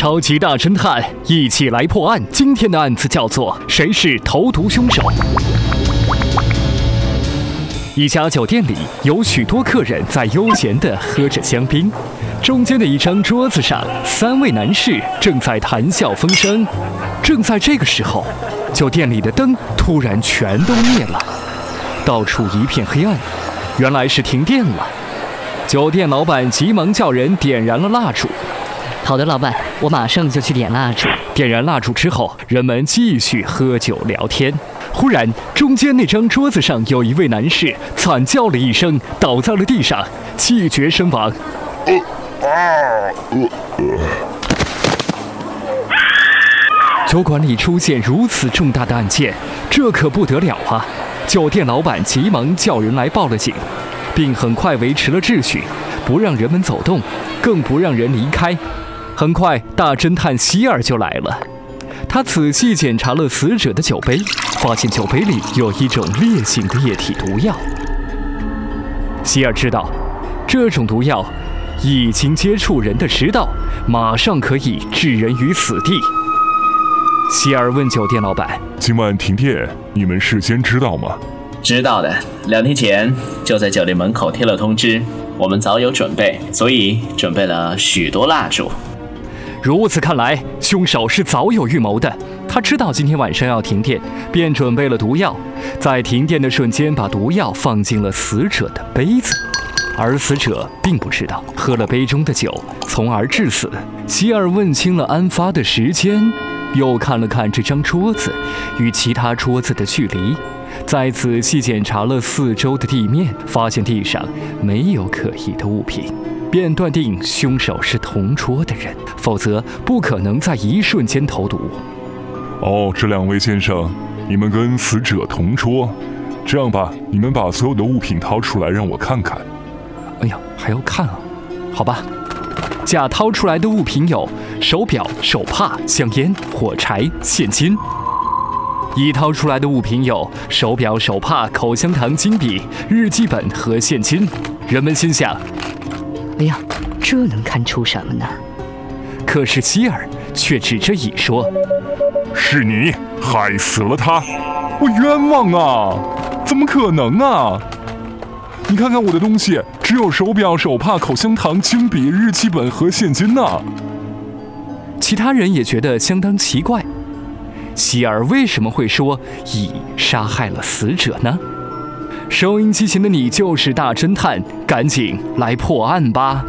超级大侦探，一起来破案。今天的案子叫做“谁是投毒凶手”。一家酒店里有许多客人在悠闲地喝着香槟，中间的一张桌子上，三位男士正在谈笑风生。正在这个时候，酒店里的灯突然全都灭了，到处一片黑暗，原来是停电了。酒店老板急忙叫人点燃了蜡烛。好的，老板，我马上就去点蜡烛。点燃蜡烛之后，人们继续喝酒聊天。忽然，中间那张桌子上有一位男士惨叫了一声，倒在了地上，气绝身亡。酒馆里出现如此重大的案件，这可不得了啊！酒店老板急忙叫人来报了警，并很快维持了秩序，不让人们走动，更不让人离开。很快，大侦探希尔就来了。他仔细检查了死者的酒杯，发现酒杯里有一种烈性的液体毒药。希尔知道，这种毒药一经接触人的食道，马上可以置人于死地。希尔问酒店老板：“今晚停电，你们事先知道吗？”“知道的，两天前就在酒店门口贴了通知，我们早有准备，所以准备了许多蜡烛。”如此看来，凶手是早有预谋的。他知道今天晚上要停电，便准备了毒药，在停电的瞬间把毒药放进了死者的杯子，而死者并不知道喝了杯中的酒，从而致死。希尔问清了案发的时间，又看了看这张桌子与其他桌子的距离，再仔细检查了四周的地面，发现地上没有可疑的物品。便断定凶手是同桌的人，否则不可能在一瞬间投毒。哦，这两位先生，你们跟死者同桌。这样吧，你们把所有的物品掏出来让我看看。哎呀，还要看啊？好吧。甲掏出来的物品有手表、手帕、香烟、火柴、现金。乙掏出来的物品有手表、手帕、口香糖、金笔、日记本和现金。人们心想。哎呀，这能看出什么呢？可是希尔却指着乙说：“是你害死了他，我冤枉啊！怎么可能啊？你看看我的东西，只有手表、手帕、口香糖、金笔、日记本和现金呢。”其他人也觉得相当奇怪，希尔为什么会说乙杀害了死者呢？收音机前的你就是大侦探，赶紧来破案吧！